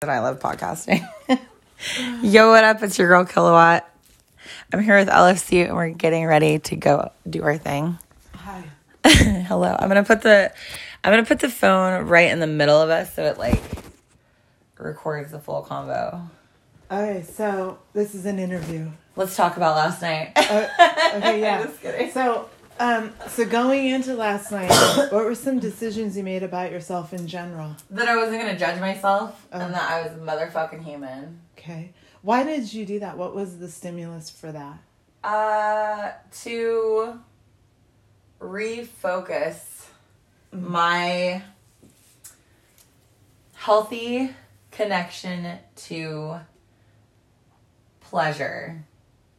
that I love podcasting. Yo, what up? It's your girl Kilowatt. I'm here with LFC and we're getting ready to go do our thing. Hi. Hello. I'm gonna put the I'm gonna put the phone right in the middle of us so it like records the full combo. Okay, so this is an interview. Let's talk about last night. Uh, okay, yeah. Just kidding. So, um, so going into last night, what were some decisions you made about yourself in general? that I wasn't gonna judge myself Oh. and that I was a motherfucking human. Okay. Why did you do that? What was the stimulus for that? Uh, to refocus my healthy connection to pleasure.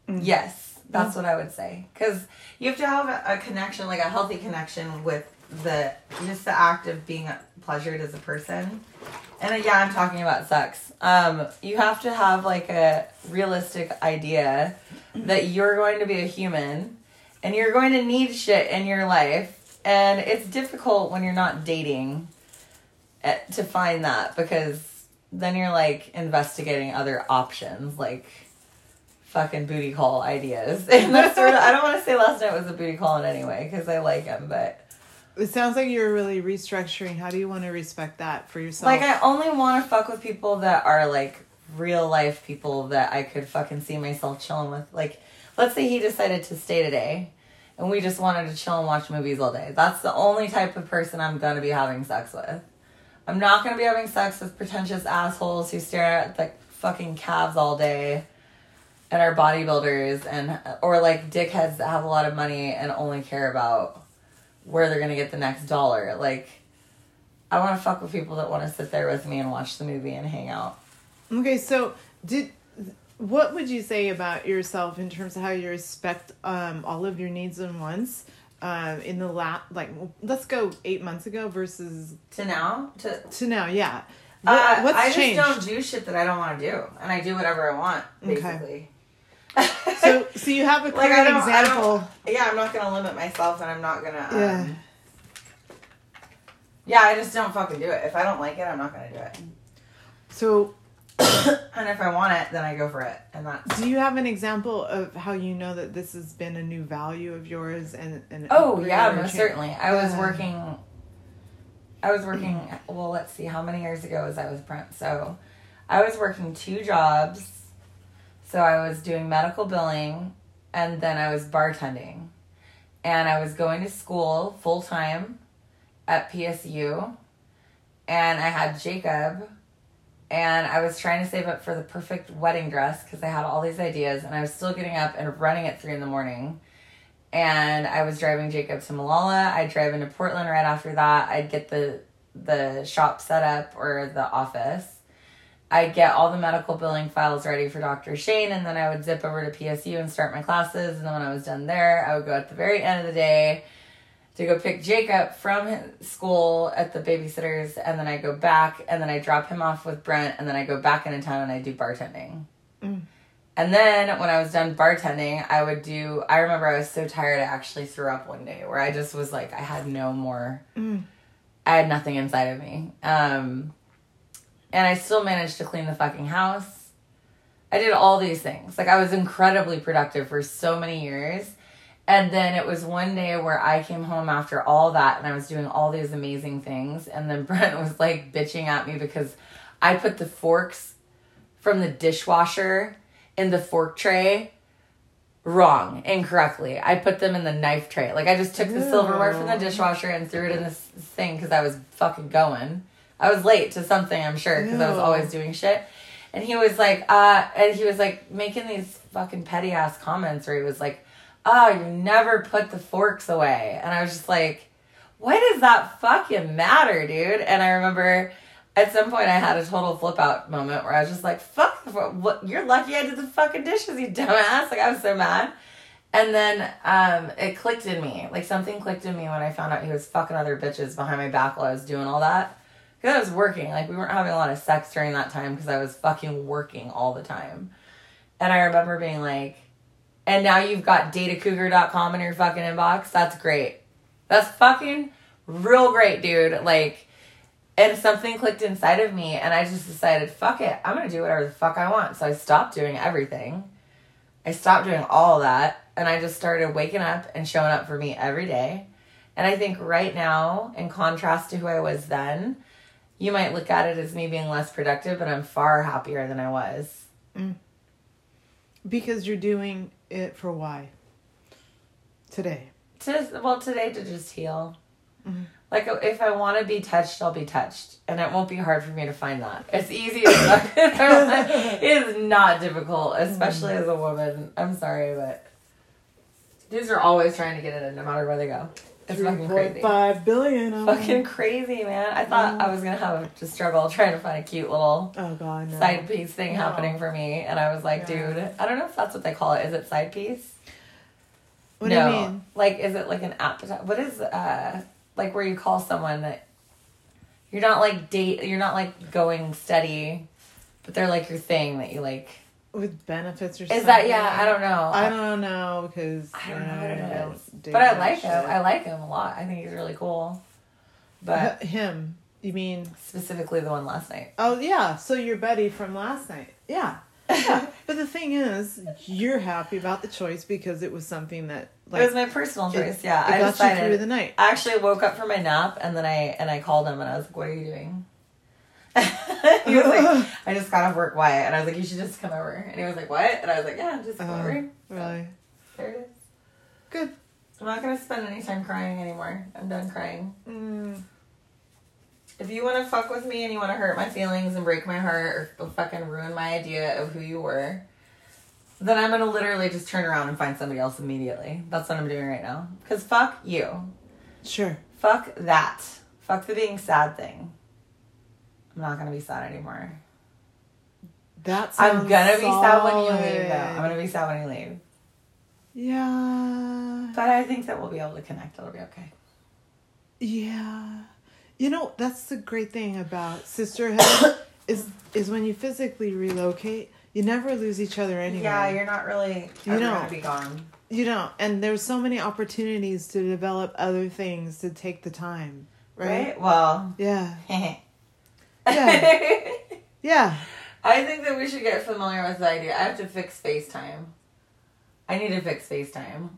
Yes, that's what I would say. Because you have to have a, a connection, like a healthy connection with the just the act of being pleasured as a person. And uh, yeah, I'm talking about sex. Um, you have to have like a realistic idea that you're going to be a human and you're going to need shit in your life. And it's difficult when you're not dating eh, to find that because then you're like investigating other options, like fucking booty call ideas. And that's sort of, I don't want to say last night was a booty call in any way because I like him, but It sounds like you're really restructuring. How do you want to respect that for yourself? Like I only want to fuck with people that are like real life people that I could fucking see myself chilling with. Like, let's say he decided to stay today, and we just wanted to chill and watch movies all day. That's the only type of person I'm gonna be having sex with. I'm not gonna be having sex with pretentious assholes who stare at the fucking calves all day. And are bodybuilders and or like dickheads that have a lot of money and only care about where they're gonna get the next dollar. Like I want to fuck with people that want to sit there with me and watch the movie and hang out. Okay, so did what would you say about yourself in terms of how you respect um, all of your needs and wants um, in the last like let's go eight months ago versus To now, to to now? Yeah, what, uh, what's I just don't do shit that I don't want to do, and I do whatever I want, Okay. So so you have a like clear I don't, example. yeah, I'm not gonna limit myself, and I'm not gonna. Um, Yeah. Yeah, I just don't fucking do it. If I don't like it, I'm not gonna do it. So And if I want it, then I go for it, and that's. do you have an example of how you know that this has been a new value of yours and and Oh yeah, most certainly. I was working. I was working. Well, let's see. How many years ago was I with Brent? So, I was working two jobs. So I was doing medical billing, and then I was bartending, and I was going to school full time at PSU, and I had Jacob, and I was trying to save up for the perfect wedding dress because I had all these ideas, and I was still getting up and running at three in the morning and I was driving Jacob to Molalla. I'd drive into Portland right after that. I'd get the the shop set up or the office. I'd get all the medical billing files ready for Dr. Shane, and then I would zip over to PSU and start my classes. And then when I was done there, I would go at the very end of the day to go pick Jacob from school at the babysitters, and then I go back, and then I drop him off with Brent, and then I go back into town and I do bartending. Mm. And then when I was done bartending, I would do. I remember I was so tired, I actually threw up one day where I just was like, I had no more. Mm. I had nothing inside of me. Um, and I still managed to clean the fucking house. I did all these things. Like, I was incredibly productive for so many years. And then it was one day where I came home after all that and I was doing all these amazing things. And then Brent was like bitching at me because I put the forks from the dishwasher in the fork tray wrong, incorrectly. I put them in the knife tray. Like I just took the silverware from the dishwasher and threw it in this thing because I was fucking going. I was late to something, I'm sure, because I was always doing shit. And he was like, uh, and he was like making these fucking petty ass comments where he was like, oh, you never put the forks away. And I was just like, what does that fucking matter, dude? And I remember at some point I had a total flip out moment where I was just like, fuck, what, you're lucky I did the fucking dishes, you dumbass. Like I was so mad. And then um, it clicked in me. Like something clicked in me when I found out he was fucking other bitches behind my back while I was doing all that. Because I was working. Like we weren't having a lot of sex during that time because I was fucking working all the time. And I remember being like, and now you've got datacougar.com in your fucking inbox. That's great. That's fucking real great, dude. Like, And something clicked inside of me, and I just decided, fuck it, I'm gonna do whatever the fuck I want. So I stopped doing everything. I stopped doing all that, and I just started waking up and showing up for me every day. And I think right now, in contrast to who I was then, you might look at it as me being less productive, but I'm far happier than I was. Because you're doing it for why? Today. To, well, today to just heal. Mm-hmm. Like if I want to be touched, I'll be touched, and it won't be hard for me to find that. It's easy as it is not difficult, especially as a woman. I'm sorry, but dudes are always trying to get it in, no matter where they go. It's fucking crazy. 3.5 billion. them. Fucking crazy, man. I thought I was gonna have to struggle trying to find a cute little Oh god, no. side piece thing No. happening for me, and I was like, Yeah. dude, I don't know if that's what they call it. Is it side piece? What no. do you mean? Like, is it like an appetite? What is uh like where you call someone that you're not like date? You're not like going steady, but they're like your thing that you like. With benefits or something? Is that yeah? I don't know. I don't know because I don't know what it don't but I like him. I like him a lot. I think he's really cool. But him. You mean? specifically the one last night. Oh yeah. So your buddy from last night. Yeah. Yeah. but the thing is, you're happy about the choice because it was something that like it was my personal choice. it- yeah, it I got you decided. through the night. I actually woke up from my nap and then I and I called him and I was like, "What are you doing?" he was like, "I just got off work, Wyatt," and I was like, "You should just come over." And he was like, "What?" And I was like, "Yeah, just come Oh, over." really There it is. good. I'm not gonna spend any time crying anymore. I'm done crying. Mm, If you want to fuck with me and you want to hurt my feelings and break my heart or fucking ruin my idea of who you were, then I'm gonna literally just turn around and find somebody else immediately. That's what I'm doing right now. Cause fuck you. sure. Fuck that. Fuck the being sad thing. I'm not gonna be sad anymore. That's. I'm gonna be sad when you leave though. I'm gonna be sad when you leave. Yeah. But I think that we'll be able to connect. It'll be okay. Yeah. You know, that's the great thing about sisterhood is is when you physically relocate, you never lose each other anyway. Yeah, you're not really You ever know. gonna be gone. You know, and there's so many opportunities to develop other things to take the time, right? Right? Well Yeah. Yeah. Yeah. I think that we should get familiar with the idea. I have to fix FaceTime. I need to fix FaceTime.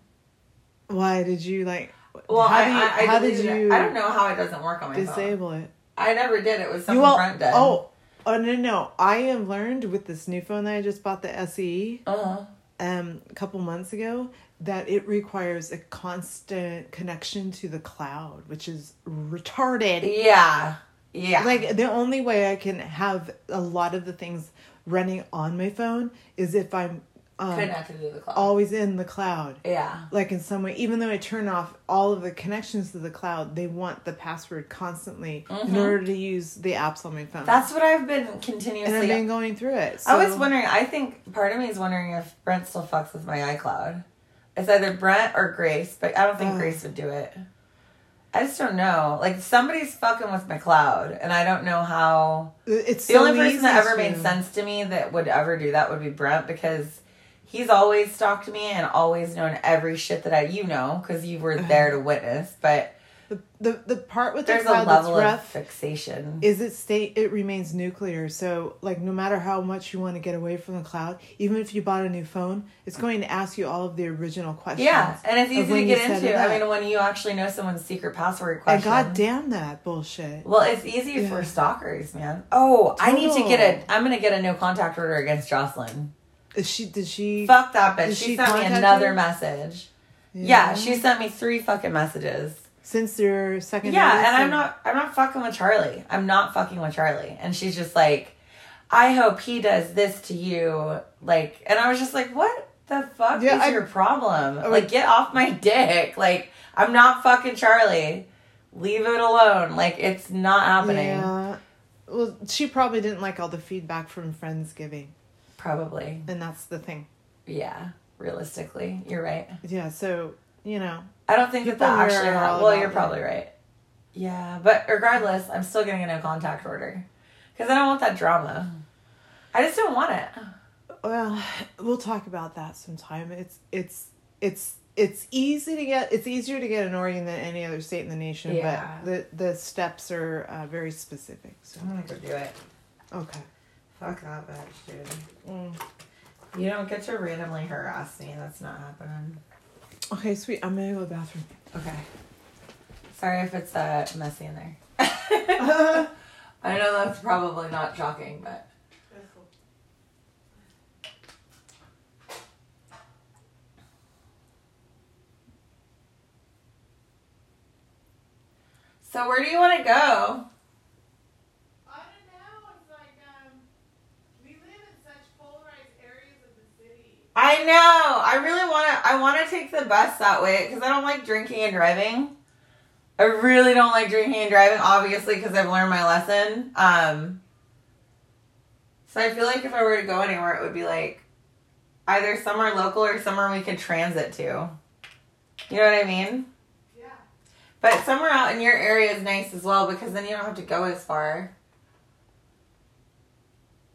Why did you like Well, how I, do you, I, I how did deleted it. you I don't know how it doesn't work on my phone. disable it? I never did. It was something You all, Brent did. oh, oh no no! I have learned with this new phone that I just bought, the SE, Uh-huh. um, a couple months ago, that it requires a constant connection to the cloud, which is retarded. Yeah. Yeah. Like the only way I can have a lot of the things running on my phone is if I'm um, connected to the cloud. always in the cloud. yeah. Like in some way, even though I turn off all of the connections to the cloud, they want the password constantly in order to use the apps on my phone. Mm-hmm. That's what I've been continuously. and I've been going through it. I was wondering. I think part of me is wondering if Brent still fucks with my iCloud. It's either Brent or Grace, but I don't think Oh. Grace would do it. I just don't know. Like somebody's fucking with my cloud, and I don't know how. It's The so only person that ever made sense to me that would ever do that would be Brent because he's always stalked me and always known every shit that I you know because you were there to witness. But The, the the part with there's the cloud that's level of rough fixation. is it state it remains nuclear. So like no matter how much you want to get away from the cloud, even if you bought a new phone, it's going to ask you all of the original questions. Yeah, and it's easy to get into. I mean, when you actually know someone's secret password And question. god damn that bullshit. Well, it's easy Yeah. for stalkers, man. Oh, I need to Total. get a. I'm gonna get a no contact order against Jocelyn. Is she did she Fuck that bitch. She, she sent me another you? message. Yeah. she sent me three fucking messages. Since your second Yeah, and I'm not. I'm not fucking with Charlie. I'm not fucking with Charlie. And she's just like, I hope he does this to you. Like, and I was just like, what the fuck Yeah, is I- your problem? I like, get off my dick. Like, I'm not fucking Charlie. Leave it alone. Like, it's not happening. Yeah. Well, she probably didn't like all the feedback from Friendsgiving, Probably. and that's the thing. Yeah. Realistically, you're right. Yeah, so you know, I don't think that People that here actually. are ha- all well, you're that. probably right. Yeah, but regardless, I'm still getting a no contact order because I don't want that drama. I just don't want it. well, we'll talk about that sometime. It's it's it's it's easy to get. It's easier to get in Oregon than any other state in the nation. Yeah. But the the steps are uh, very specific. So I'm gonna go do it. okay. Fuck that bitch, dude. Mm. You don't get to randomly harass me. That's not happening. Okay, sweet. I'm gonna go to the bathroom. Okay. Sorry if it's uh, messy in there. I know that's probably not shocking, but so where do you want to go? I don't know. It's like um, we live in such polarized areas of the city. I know. I really want to. I want to take the bus that way because I don't like drinking and driving. I really don't like drinking and driving, obviously, because I've learned my lesson. Um, so I feel like if I were to go anywhere, it would be like either somewhere local or somewhere we could transit to. You know what I mean? Yeah. But somewhere out in your area is nice as well because then you don't have to go as far.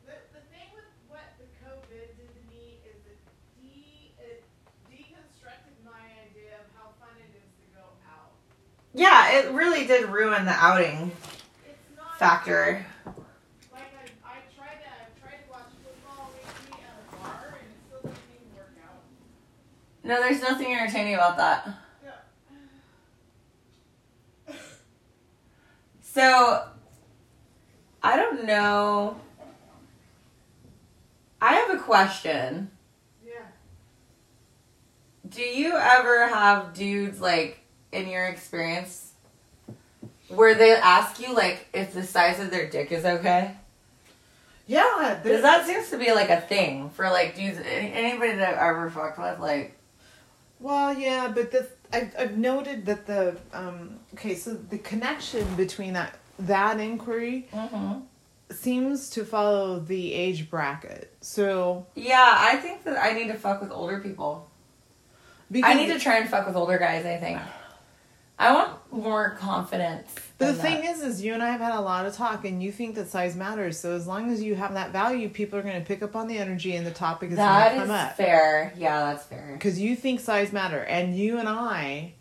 The, the thing with what the COVID did to me is it, de- it deconstructed my idea of how fun it is to go out. Yeah, it really did ruin the outing factor. like I, I tried to I tried to watch football lately at a bar and it still doesn't even work out. No, there's nothing entertaining about that. Yeah. So, I don't know. I have a question. Yeah. Do you ever have dudes like in your experience where they ask you like if the size of their dick is okay? Yeah. Because that seems to be like a thing for like dudes. any- Anybody that I've ever fucked with, like, Well, yeah, but the I've, I've noted that the um okay, so the connection between that that inquiry seems to follow the age bracket. So yeah, I think that I need to fuck with older people. because I need to try and fuck with older guys. I think. I want more confidence. But the thing that. is, is you and I have had a lot of talk, and you think that size matters. So as long as you have that value, people are going to pick up on the energy, and the topic is going to come is up fair. Yeah, that's fair. because you think size matter, and you and I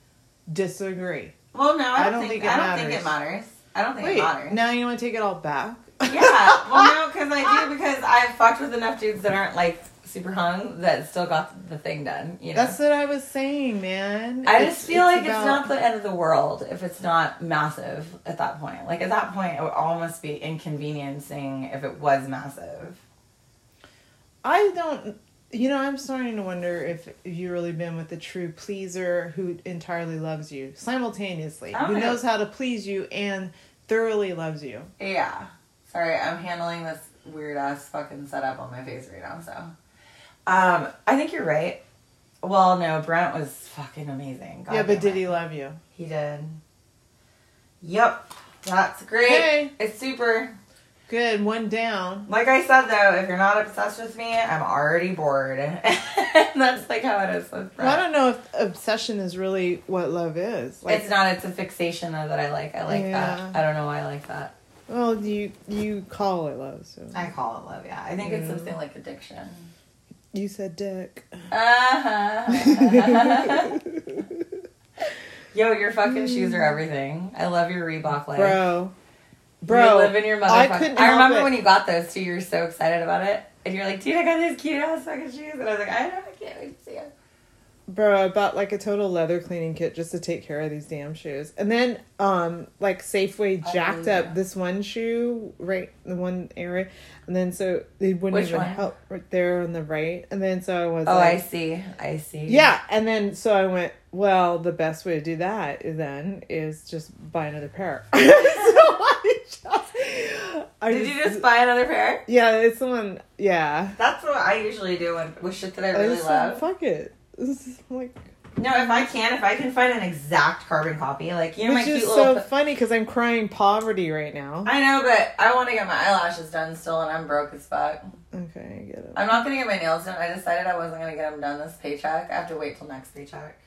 disagree. Well, no, I I don't, don't think, think it I don't think it matters. I don't think Wait, it matters. now you want to take it all back? Yeah, well, no, because I do because I've fucked with enough dudes that aren't like super hung that still got the thing done. You know, That's what I was saying, man. I It's- just feel like it's not the end of the world if it's not massive at that point. Like at that point, it would almost be inconveniencing if it was massive. I don't. You know, I'm starting to wonder if you've really been with a true pleaser who entirely loves you simultaneously, Oh, who yeah. knows how to please you and thoroughly loves you. Yeah. Sorry, I'm handling this weird ass fucking setup on my face right now. So, um, I think you're right. Well, no, Brent was fucking amazing. God yeah, but did it. he love you? He did. Yep. That's great. Hey. It's super. Good, one down. Like I said though, if you're not obsessed with me, I'm already bored. That's like how it is with Brent. Well, I don't know if obsession is really what love is. Like, it's not. It's a fixation though that I like. I like Yeah. that. I don't know why I like that. well, you you call it love, so I call it love. Yeah, I think it's something like addiction. You said dick. Uh-huh. Yo, your fucking shoes are everything. I love your Reebok life. Bro, you bro, live in your I I, remember when you got those too. You were so excited about it, and you're like, "Dude, I got these cute ass fucking shoes," and I was like, "I know, I can't wait to see them." Bro, I bought like a total leather cleaning kit just to take care of these damn shoes. And then um like Safeway I jacked believe up this one shoe right the one area and then so they wouldn't Which even one? help right there on the right. And then so I was Oh, I see. I see. Yeah, and then so I went, well, the best way to do that then is just buy another pair. so I just I Did you just buy another pair? Yeah, it's the one yeah. That's what I usually do when, with shit that I I really just said, love. fuck it. This is like No, if I can, if I can find an exact carbon copy, like you know my Which cute is so funny because I'm crying poverty right now. I know, but I want to get my eyelashes done still, and I'm broke as fuck. Okay, I get it. I'm not gonna get my nails done. I decided I wasn't gonna get them done this paycheck. I have to wait till next paycheck.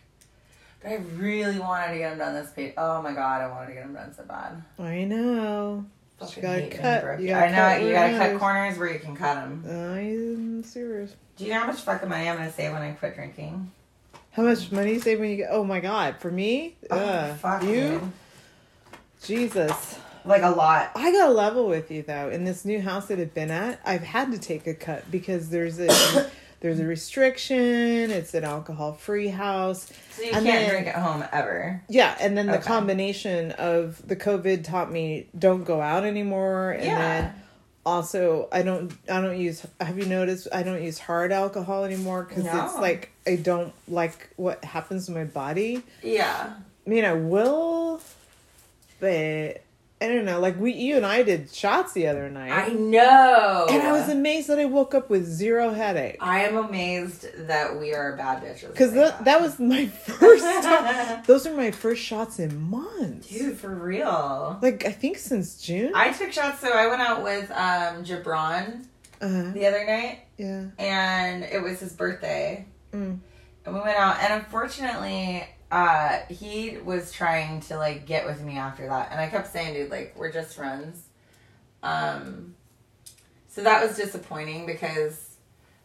But I really wanted to get them done this pay. Oh my god, I wanted to get them done so bad. I know. Fucking You gotta being cut. broke. You gotta I know cut you gotta cut corners where you can cut them. I'm serious. Do you know how much fucking money I'm gonna save when I quit drinking? How much money you save when you get? Oh my god, for me, Oh, Ugh, fuck, you, dude. Jesus. Like a lot. I got to level with you though. In this new house that I've been at, I've had to take a cut because there's a there's a restriction. It's an alcohol free house. So you And can't then- drink at home ever. Yeah, and then the combination of the COVID taught me don't go out anymore, and Yeah. then also I don't I don't use. Have you noticed I don't use hard alcohol anymore because it's like I don't like what happens to my body. Yeah. I mean, I will, but I don't know. Like we, you and I did shots the other night. I know. And I was amazed that I woke up with zero headache. I am amazed that we are a bad bitches. Because that, that was my first time. Those are my first shots in months. Dude, for real. Like, I think since June. I took shots, so I went out with um Jabron uh, the other night, yeah. and it was his birthday. Mm. And we went out, and unfortunately, uh, he was trying to like get with me after that, and I kept saying, "Dude, like we're just friends." Um, so that was disappointing because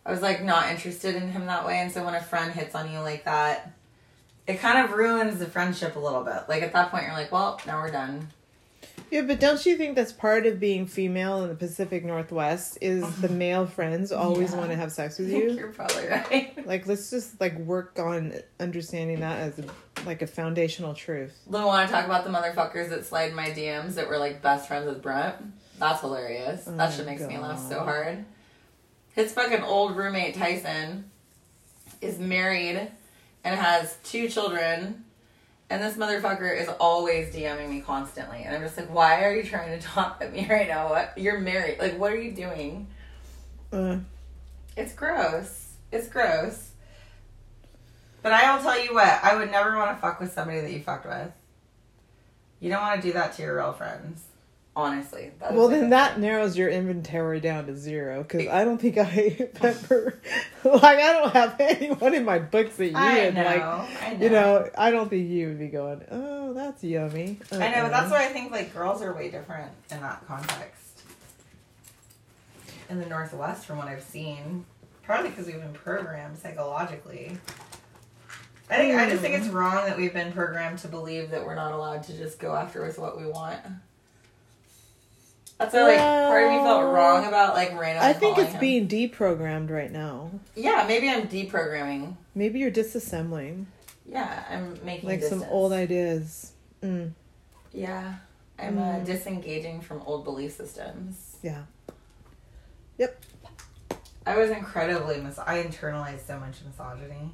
I was like not interested in him that way, and so when a friend hits on you like that, it kind of ruins the friendship a little bit. Like at that point, you're like, "Well, now we're done." Yeah, but don't you think that's part of being female in the Pacific Northwest is oh. the male friends always Yeah. want to have sex with you? you're probably right. Like, let's just like work on understanding that as a, like a foundational truth. Then want to talk about the motherfuckers that slide my DMs that were like best friends with Brent? That's hilarious. Oh that Oh shit makes me laugh so God. hard. His fucking old roommate Tyson is married and has two children. And this motherfucker is always DMing me constantly. And I'm just like, why are you trying to talk at me right now? What? You're married. Like, what are you doing? Uh, It's gross. It's gross. But I'll tell you what, I would never want to fuck with somebody that you fucked with. You don't want to do that to your real friends. Honestly. Well, then that narrows your inventory down to zero because I don't think I ever like I don't have anyone in my books that you I would know. like. I know. You know, I don't think you would be going. Oh, that's yummy. I know, but Uh-uh. that's why I think like girls are way different in that context. In the Northwest, from what I've seen, probably because we've been programmed psychologically. I think I just think it's mm. wrong that we've been programmed to believe that we're not allowed to just go after with what we want. That's why, like, part of me felt wrong about like randomly. I think it's him. being deprogrammed right now. Yeah, maybe I'm deprogramming. Maybe you're disassembling Yeah, I'm making like some old ideas. Mm, Yeah, I'm uh, Mm. disengaging from old belief systems. yeah. Yep. I was incredibly mis. I internalized so much misogyny.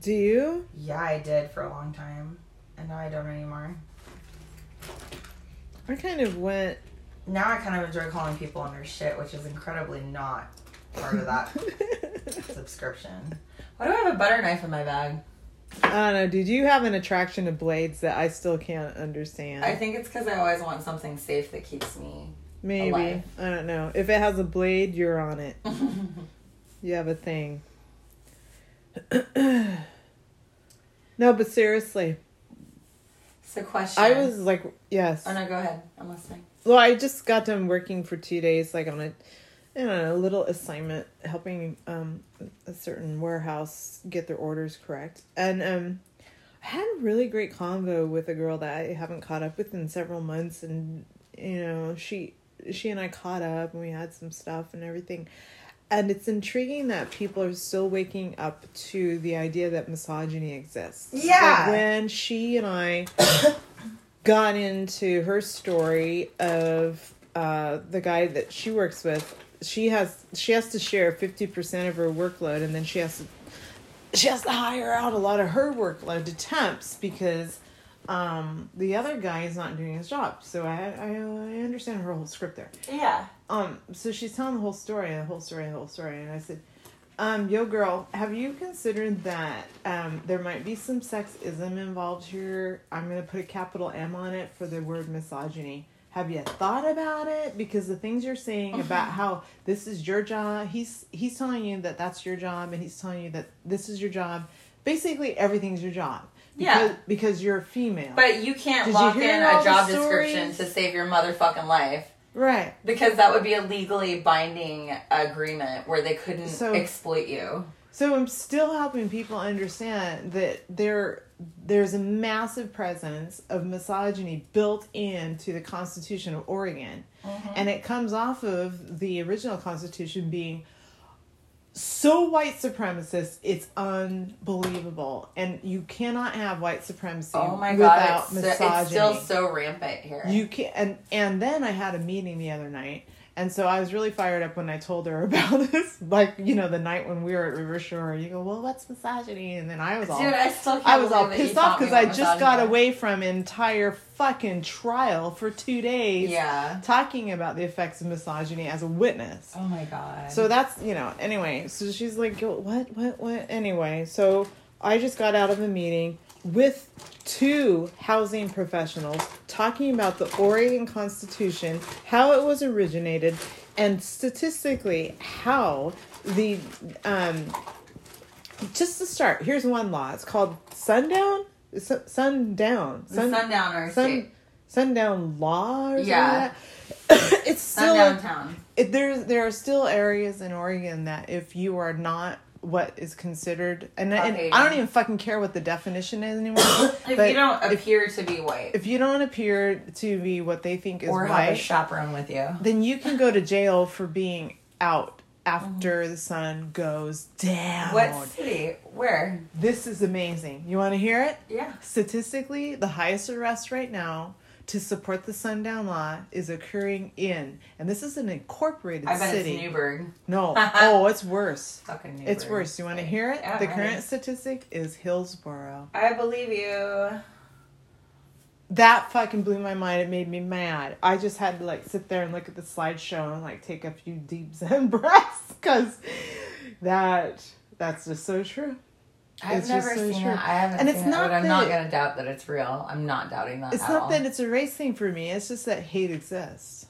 Do you? Yeah, I did for a long time, and now I don't anymore. I kind of went. Now I kind of enjoy calling people on their shit, which is incredibly not part of that subscription. Why do I have a butter knife in my bag? I don't know. Did you have an attraction to blades that I still can't understand? I think it's because I always want something safe that keeps me. Maybe. alive. I don't know. If it has a blade, you're on it. You have a thing. no, but seriously, so, question. I was like, yes. Oh no, go ahead. I'm listening. Well, I just got done working for two days, like on a, you know, a little assignment, helping um a certain warehouse get their orders correct, and um, I had a really great convo with a girl that I haven't caught up with in several months, and you know, she she and I caught up, and we had some stuff and everything. And it's intriguing that people are still waking up to the idea that misogyny exists. Yeah. Like when she and I got into her story of uh, the guy that she works with. She has she has to share fifty percent of her workload, and then she has to she has to hire out a lot of her workload to temps because um, the other guy is not doing his job. So I, I I understand her whole script there. Yeah. Um, so she's telling the whole story, the whole story, the whole story, and I said, um, "Yo, girl, have you considered that um, there might be some sexism involved here? I'm gonna put a capital M on it for the word misogyny. Have you thought about it? Because the things you're saying about how this is your job, he's he's telling you that that's your job, and he's telling you that this is your job. Basically, everything's your job. Yeah. Because, because you're a female. But you can't Did lock hear in a job stories? description to save your motherfucking life. Right. Because that would be a legally binding agreement where they couldn't So- exploit you. So I'm still helping people understand that there there's a massive presence of misogyny built into the Constitution of Oregon. Mm-hmm. And it comes off of the original Constitution being so white supremacist, it's unbelievable. And you cannot have white supremacy Oh my without god, it's, so- misogyny. it's still so rampant here. You can and and then I had a meeting the other night, and so I was really fired up when I told her about this. Like you know, the night when we were at River Shore, you go, "Well, what's misogyny?" And then I was all, Dude, I I was all believe that you pissed off because I just got away from entire fucking trial for two days, Yeah. talking about the effects of misogyny as a witness. Oh my god. So that's you know anyway. So she's like, what, what, what? Anyway, so I just got out of a meeting with two housing professionals talking about the Oregon Constitution, how it was originated, and statistically how the um. Just to start, here's one law. It's called sundown. Sun- Sundown. the Sun- sundowner sun, sundown law or Yeah. like it's still Sundown town. it, there's there are still areas in Oregon that if you are not what is considered and, and I don't even fucking care what the definition is anymore. If but you don't if, appear to be white if you don't appear to be what they think is white, or have a chaperone with you. then you can go to jail for being out mm-hmm. after the sun goes down. What city? Where? This is amazing. You want to hear it? Yeah. Statistically, the highest arrest right now to support the sundown law is occurring in, and this is an incorporated city. I bet city. it's Newberg. No. Oh, it's worse. Fucking Newberg. It's worse. You want to hear it? Yeah, the right. current statistic is Hillsboro. I believe you. That fucking blew my mind. It made me mad. I just had to like sit there and look at the slideshow and like take a few deep Zen breaths because that that's just so true. I've It's never so seen true. it. I haven't And seen it's it, not but I'm not gonna doubt that it's real. I'm not doubting that. It's not all. that it's a race thing for me. It's just that hate exists.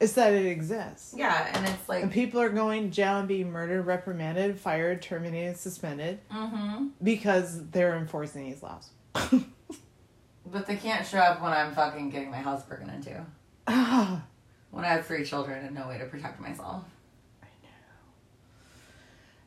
It's that it exists. Yeah, and it's like. And people are going to jail and being murdered, reprimanded, fired, terminated, suspended mm-hmm. because they're enforcing these laws. But they can't show up when I'm fucking getting my house broken into. Ah. When I have three children and no way to protect myself.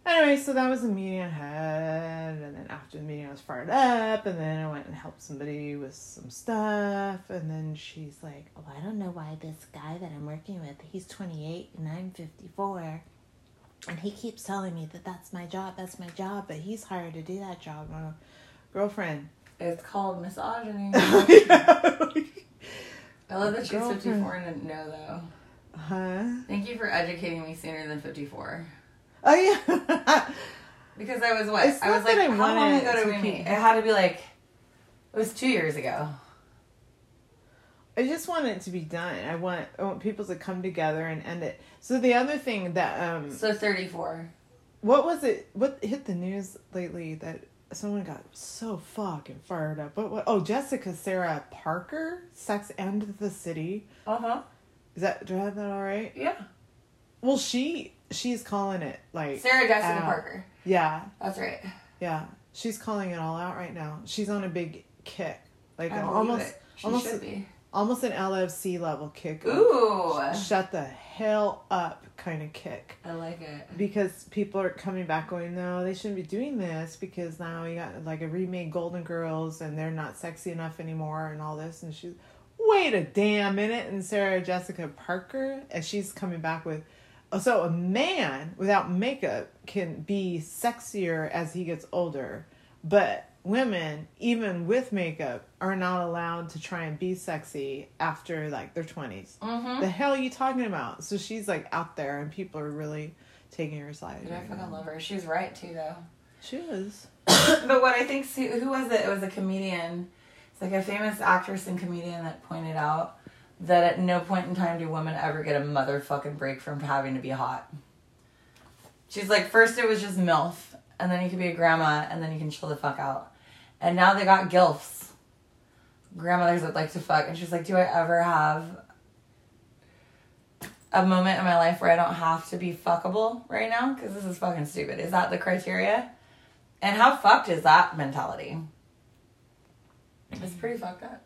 Anyway, so that was the meeting I had, and then after the meeting, I was fired up, and then I went and helped somebody with some stuff, and then she's like, "Oh, I don't know why this guy that I'm working with, he's 28 and I'm 54, and he keeps telling me that that's my job, that's my job, but he's hired to do that job." I'm girlfriend. It's called misogyny. I love that she's Girlfriend. 54 and didn't know though. Huh? Thank you for educating me sooner than 54. Oh yeah. Because I was what? It's I was like, I how long ago did we meet? It had to be like, it was two years ago. I just want it to be done. I want I want people to come together and end it. So the other thing that um So 34. what was it what hit the news lately that someone got so fucking fired up. What what oh Jessica Sarah Parker, Sex and the City. Uh huh. Is that do I have that all right? Yeah. Well she she's calling it like Sarah Jessica out. Parker. Yeah. That's right. Yeah. She's calling it all out right now. She's on a big kick. Like an almost almost should be. almost an LFC level kick. Ooh. shut the hell up kind of kick I like it. because people are coming back going no they shouldn't be doing this because now we got like a remade golden girls and they're not sexy enough anymore and all this and she's wait a damn minute and sarah jessica parker and she's coming back with so a man without makeup can be sexier as he gets older but women even with makeup are not allowed to try and be sexy after like their 20s Mm-hmm. the hell are you talking about? So she's like out there, and people are really taking her side. Dude, I fucking now. love her. She's right too, though. She is. but what I think, who was it? It was a comedian. It's like a famous actress and comedian that pointed out that at no point in time do women ever get a motherfucking break from having to be hot. She's like, first it was just MILF, and then you could be a grandma, and then you can chill the fuck out. And now they got GILFs. Grandmothers that like to fuck. And she's like, do I ever have a moment in my life where I don't have to be fuckable right now? Because this is fucking stupid. Is that the criteria? And how fucked is that mentality? Mm-hmm. It's pretty fucked up.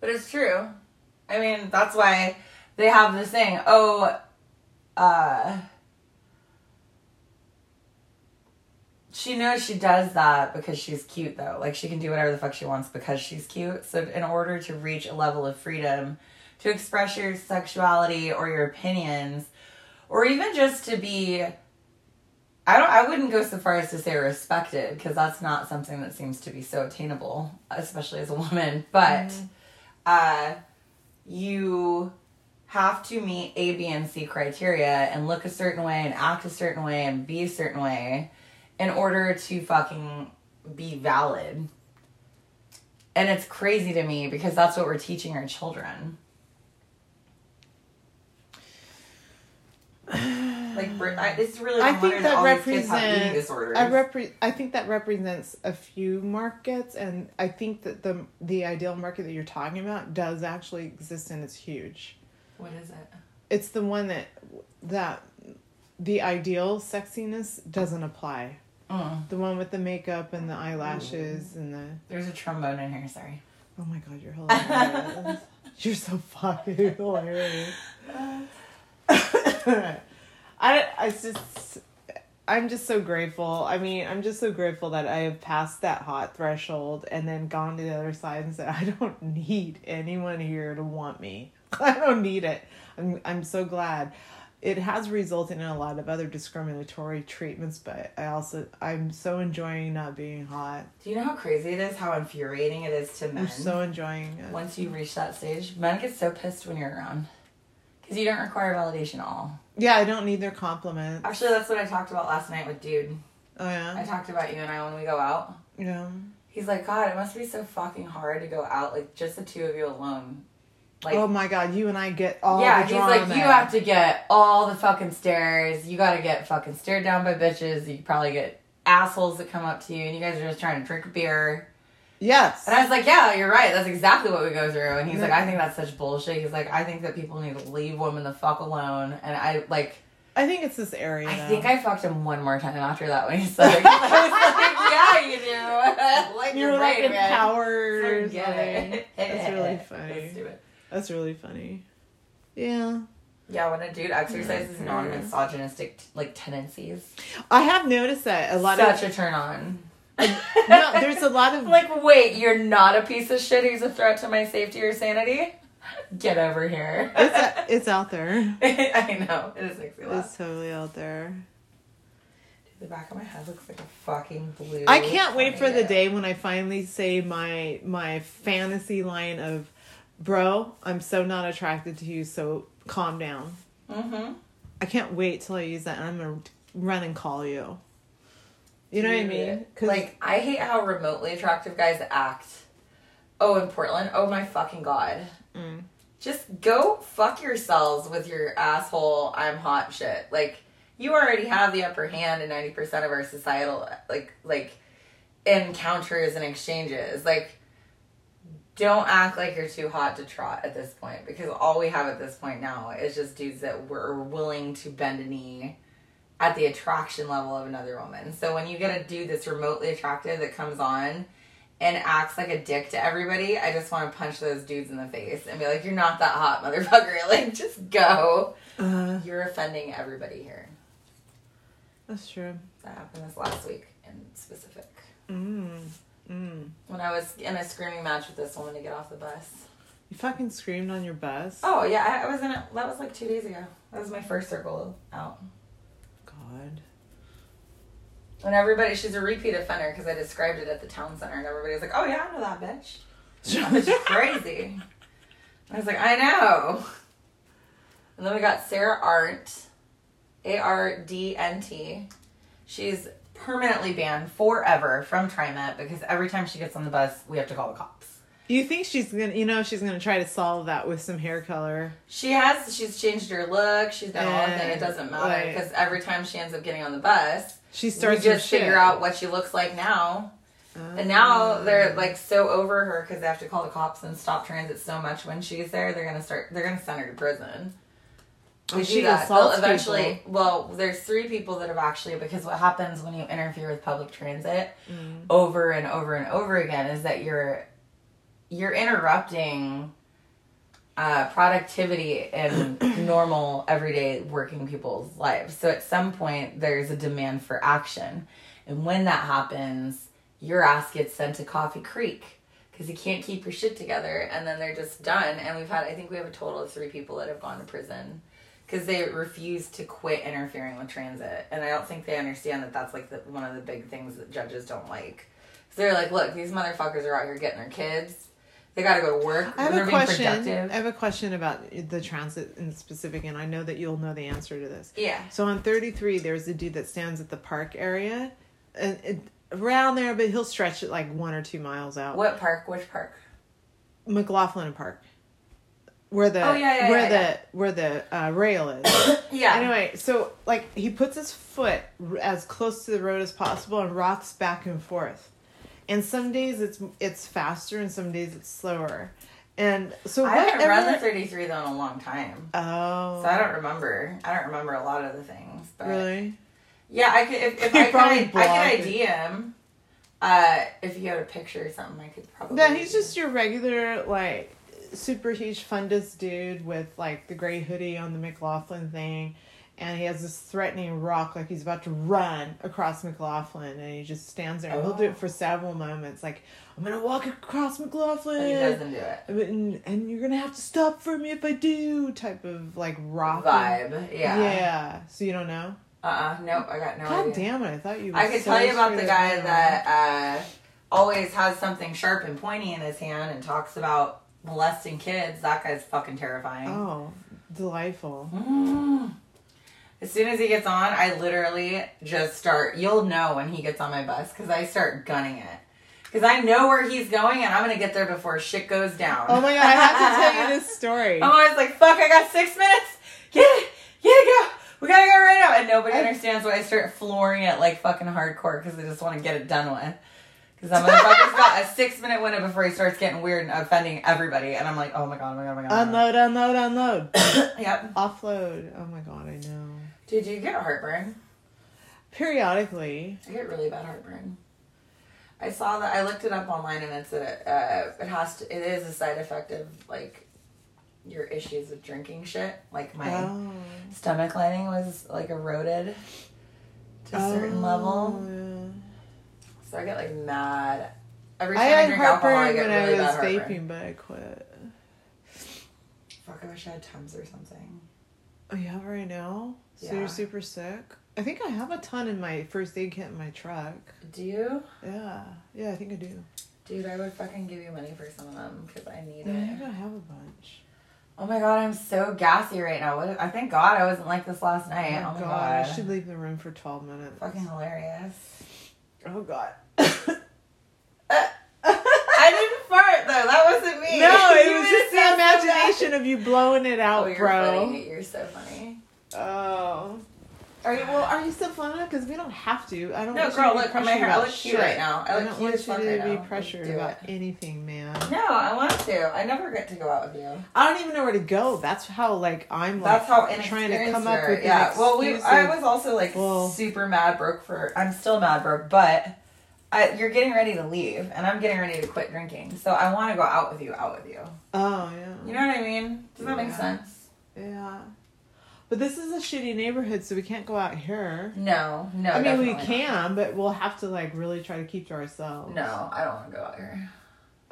But it's true. I mean, that's why they have this thing. Oh, uh, she knows she does that because she's cute though. Like she can do whatever the fuck she wants because she's cute. So in order to reach a level of freedom to express your sexuality or your opinions or even just to be I don't I wouldn't go so far as to say respected because that's not something that seems to be so attainable, especially as a woman, but uh you have to meet A, B, and C criteria and look a certain way and act a certain way and be a certain way in order to fucking be valid. And it's crazy to me because that's what we're teaching our children. Like, Brit- I- it's really I think that all these kids have eating represents. I repre- I think that represents a few markets, and I think that the the ideal market that you're talking about does actually exist, and it's huge. what is it? It's the one that that the ideal sexiness doesn't apply. Mm. The one with the makeup and the eyelashes and the There's a trombone in here, sorry. oh my god, you're hilarious. you're so fucking hilarious. I I just I'm just so grateful. I mean, I'm just so grateful that I have passed that hot threshold and then gone to the other side and said I don't need anyone here to want me. I don't need it. I'm I'm so glad. It has resulted in a lot of other discriminatory treatments, but I also I'm so enjoying not being hot. Do you know how crazy it is? How infuriating it is to men. I'm so enjoying it. Once you reach that stage, men get so pissed when you're around because you don't require validation at all. Yeah, I don't need their compliments. Actually, that's what I talked about last night with dude. Oh yeah. I talked about you and I when we go out. yeah. He's like, God, it must be so fucking hard to go out, like just the two of you alone. Like, oh my god, you and I get all yeah, the he's like, you have to get all the fucking stares. You got to get fucking stared down by bitches. You probably get assholes that come up to you, and you guys are just trying to drink beer. Yes. And I was like, yeah, you're right. That's exactly what we go through. And he's like, I think that's such bullshit. He's like, I think that people need to leave women the fuck alone. And I like, I think it's this area. I think I fucked him one more time after that when he said, it. I was like, yeah, you do. like You're you're like right, man. empowered. or Forget it. That's really That's funny. stupid. That's really funny. Yeah. Yeah, when a dude exercises non-misogynistic like tendencies, I have noticed that a lot such of such a turn on. No, there's a lot of like, wait, you're not a piece of shit who's a threat to my safety or sanity? Get over here. it's, it's out there. I know. It is makes me laugh. It's totally out there. The back of my head looks like a fucking blue. I can't wait for the day when I finally say my my fantasy line of, "Bro, I'm so not attracted to you, so calm down." Mm-hmm. I can't wait till I use that, and I'm gonna run and call you. You know what I mean? Like, I hate how remotely attractive guys act. Oh, in Portland? Oh my fucking god. Mm. Just go fuck yourselves with your asshole, I'm hot shit. Like, you already have the upper hand in 90% of our societal, like, like, encounters and exchanges. Like, don't act like you're too hot to trot at this point because all we have at this point now is just dudes that were willing to bend a knee at the attraction level of another woman. So when you get a dude that's remotely attractive that comes on and acts like a dick to everybody, I just want to punch those dudes in the face and be like, "You're not that hot, motherfucker! Like, just go. uh, You're offending everybody here." that's true. That happened this last week in specific. Mm. Mm. When I was in a screaming match with this woman to get off the bus. You fucking screamed on your bus. Oh yeah, I, I was in it. That was like two days ago. That was my first circle out. God. And everybody, she's a repeat offender because I described it at the town center, and everybody was like, "Oh yeah, I know that bitch. That bitch is crazy." I was like, "I know." And then we got Sarah Arndt, A R D N T. She's permanently banned forever from TriMet because every time she gets on the bus, we have to call the cops. You think she's gonna? You know, she's gonna try to solve that with some hair color. She has. She's changed her look. She's done all thing. It doesn't matter like- because every time she ends up getting on the bus, She we starts. just her figure shit. out what she looks like now. Oh. And now they're like so over her because they have to call the cops and stop transit so much when she's there. They're gonna start. They're gonna send her to prison. Oh, They she do that. They'll eventually. people. Well, there's three people that have actually because what happens when you interfere with public transit Mm. over and over and over again is that you're you're interrupting uh, productivity in normal everyday working people's lives. So at some point there's a demand for action. And when that happens, your ass gets sent to Coffee Creek because you can't keep your shit together. And then they're just done. And we've had, I think we have a total of three people that have gone to prison because they refuse to quit interfering with transit. And I don't think they understand that that's like the, one of the big things that judges don't like. So they're like, look, these motherfuckers are out here getting their kids. They got to go to work. I have a question. I have a question about the transit in specific, and I know that you'll know the answer to this. Yeah. So on 33, there's a dude that stands at the park area, and it, around there, but he'll stretch it like one or two miles out. What park? Which park? McLoughlin Park, where the Oh, yeah, yeah, where yeah, the where the uh, rail is. Yeah. Anyway, so like he puts his foot r- as close to the road as possible and rocks back and forth. And some days it's it's faster and some days it's slower. And so I haven't whatever- run the 33 though in a long time. Oh. So I don't remember. I don't remember a lot of the things. But Really? Yeah, I could if, if I could probably I, I could ID him. Uh, if you had a picture or something, I could probably. Yeah, he's just your regular like super huge fundus dude with like the gray hoodie on the McLoughlin thing. And he has this threatening rock like he's about to run across McLoughlin and he just stands there and he'll do Oh. it for several moments like I'm gonna walk across McLoughlin and He doesn't do it. and, and you're gonna have to stop for me if I do type of like rock Vibe. Yeah. Yeah. So you don't know? Uh. uh Nope. I got no God idea. damn it! I thought you. I could so tell you about the guy that uh, always has something sharp and pointy in his hand and talks about molesting kids. That guy's fucking terrifying. Oh, delightful. Mm. As soon as he gets on, I literally just start. You'll know when he gets on my bus because I start gunning it. Because I know where he's going and I'm going to get there before shit goes down. Oh my god! I have to tell you this story. I'm always like, fuck, I got six minutes. Get it. Get it, go. We gotta go right now. And nobody I- understands why I start flooring it like fucking hardcore because I just want to get it done with. Because that motherfucker's got a six minute window before he starts getting weird and offending everybody. And I'm like, oh my god, oh my god, oh my god. oh my Unload, unload, unload. God. yep. Offload. Oh my god! I know. Do you get heartburn? Periodically. I get really bad heartburn. I saw that. I looked it up online, and it's a. Uh, it has to. It is a side effect of like your issues with drinking shit. Like my Oh. stomach lining was like eroded to a certain Oh, level, yeah. so I get like mad. Every I time I, had drink alcohol, I heartburn get when really I was bad heartburn. vaping, but I quit. Fuck! I wish I had tums or something. Oh, you have right now? So Yeah. you're super sick? I think I have a ton in my first aid kit in my truck. Do you, Yeah. Yeah, I think I do. dude? I would fucking give you money for some of them because I need Yeah, I it. think I have a bunch. Oh my god, I'm so gassy right now. What? I thank God I wasn't like this last night. Oh my, oh god, I should leave the room for 12 minutes. fucking hilarious. Oh god. I didn't fart though. That wasn't me. No, it was just the imagination of you blowing it Oh, out, you're bro. funny. You're so funny. Oh. Are you, well, are you still fun enough? Because we don't have to. I don't No, want girl, you to be look, my hair- I look cute right now. I I don't want you to right be now. pressured about it. anything, man. No, I want to. I never get to go out with you. I don't even know where to go. That's how, like, I'm, like, That's how trying to come up with yeah. Well, we. I was also like Well- super mad broke for. I'm still mad broke, but I, you're getting ready to leave, and I'm getting ready to quit drinking. So I want to go out with you. Out with you. Oh, yeah. You know what I mean? Does that make sense? Yeah. But this is a shitty neighborhood, so we can't go out here. No, no. I mean, we definitely not. can, but we'll have to, like, really try to keep to ourselves. No, I don't want to go out here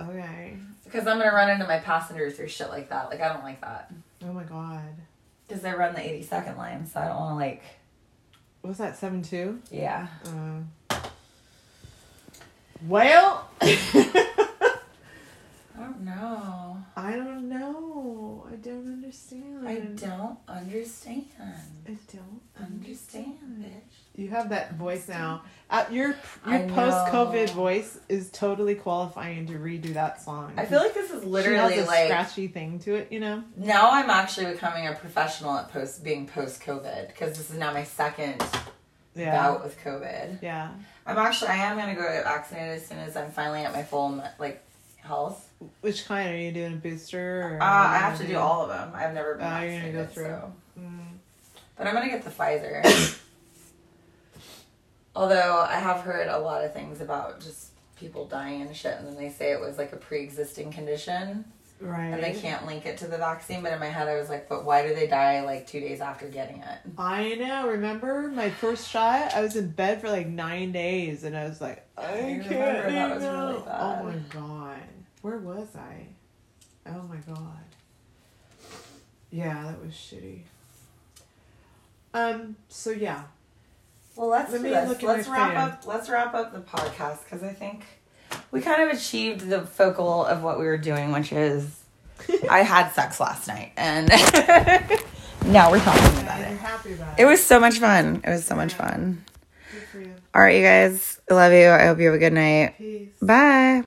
Okay. because I'm gonna run into my passengers or shit like that. Like I don't like that Oh, my God. because they run the 82nd line, so I don't want to like. What's that, 7 2? Yeah. Uh, well, I don't know. I don't know. I don't understand. I don't understand. I don't Understand, bitch. You have that voice now. Uh, your your post COVID voice is totally qualifying to redo that song. I feel like this is literally has a like scratchy thing to it, you know. now I'm actually becoming a professional at post being post COVID because this is now my second Yeah, bout with COVID. yeah. I'm actually I am gonna go get vaccinated as soon as I'm finally at my full like health. Which kind are you doing? A booster? Or Uh, I have to do all of them. I've never been Oh, you're gonna go through. so. Mm. But I'm gonna get the Pfizer. Although I have heard a lot of things about just people dying and shit, and then they say it was like a pre-existing condition. Right. and they can't link it to the vaccine. But in my head, I was like, but why do they die like two days after getting it? I know. Remember my first shot? I was in bed for like nine days, and I was like, I, I can't. remember that was really bad. Oh my god, where was I? Oh my god. Yeah, that was shitty. Um. So yeah. Well, let's Let do this. Let's wrap up. Let's wrap up the podcast because I think we kind of achieved the focal of what we were doing, which is I had sex last night, and now we're talking about I'm it. happy about It was so much fun. It was so much fun. Good for you. All right, you guys. I love you. I hope you have a good night. Peace. Bye.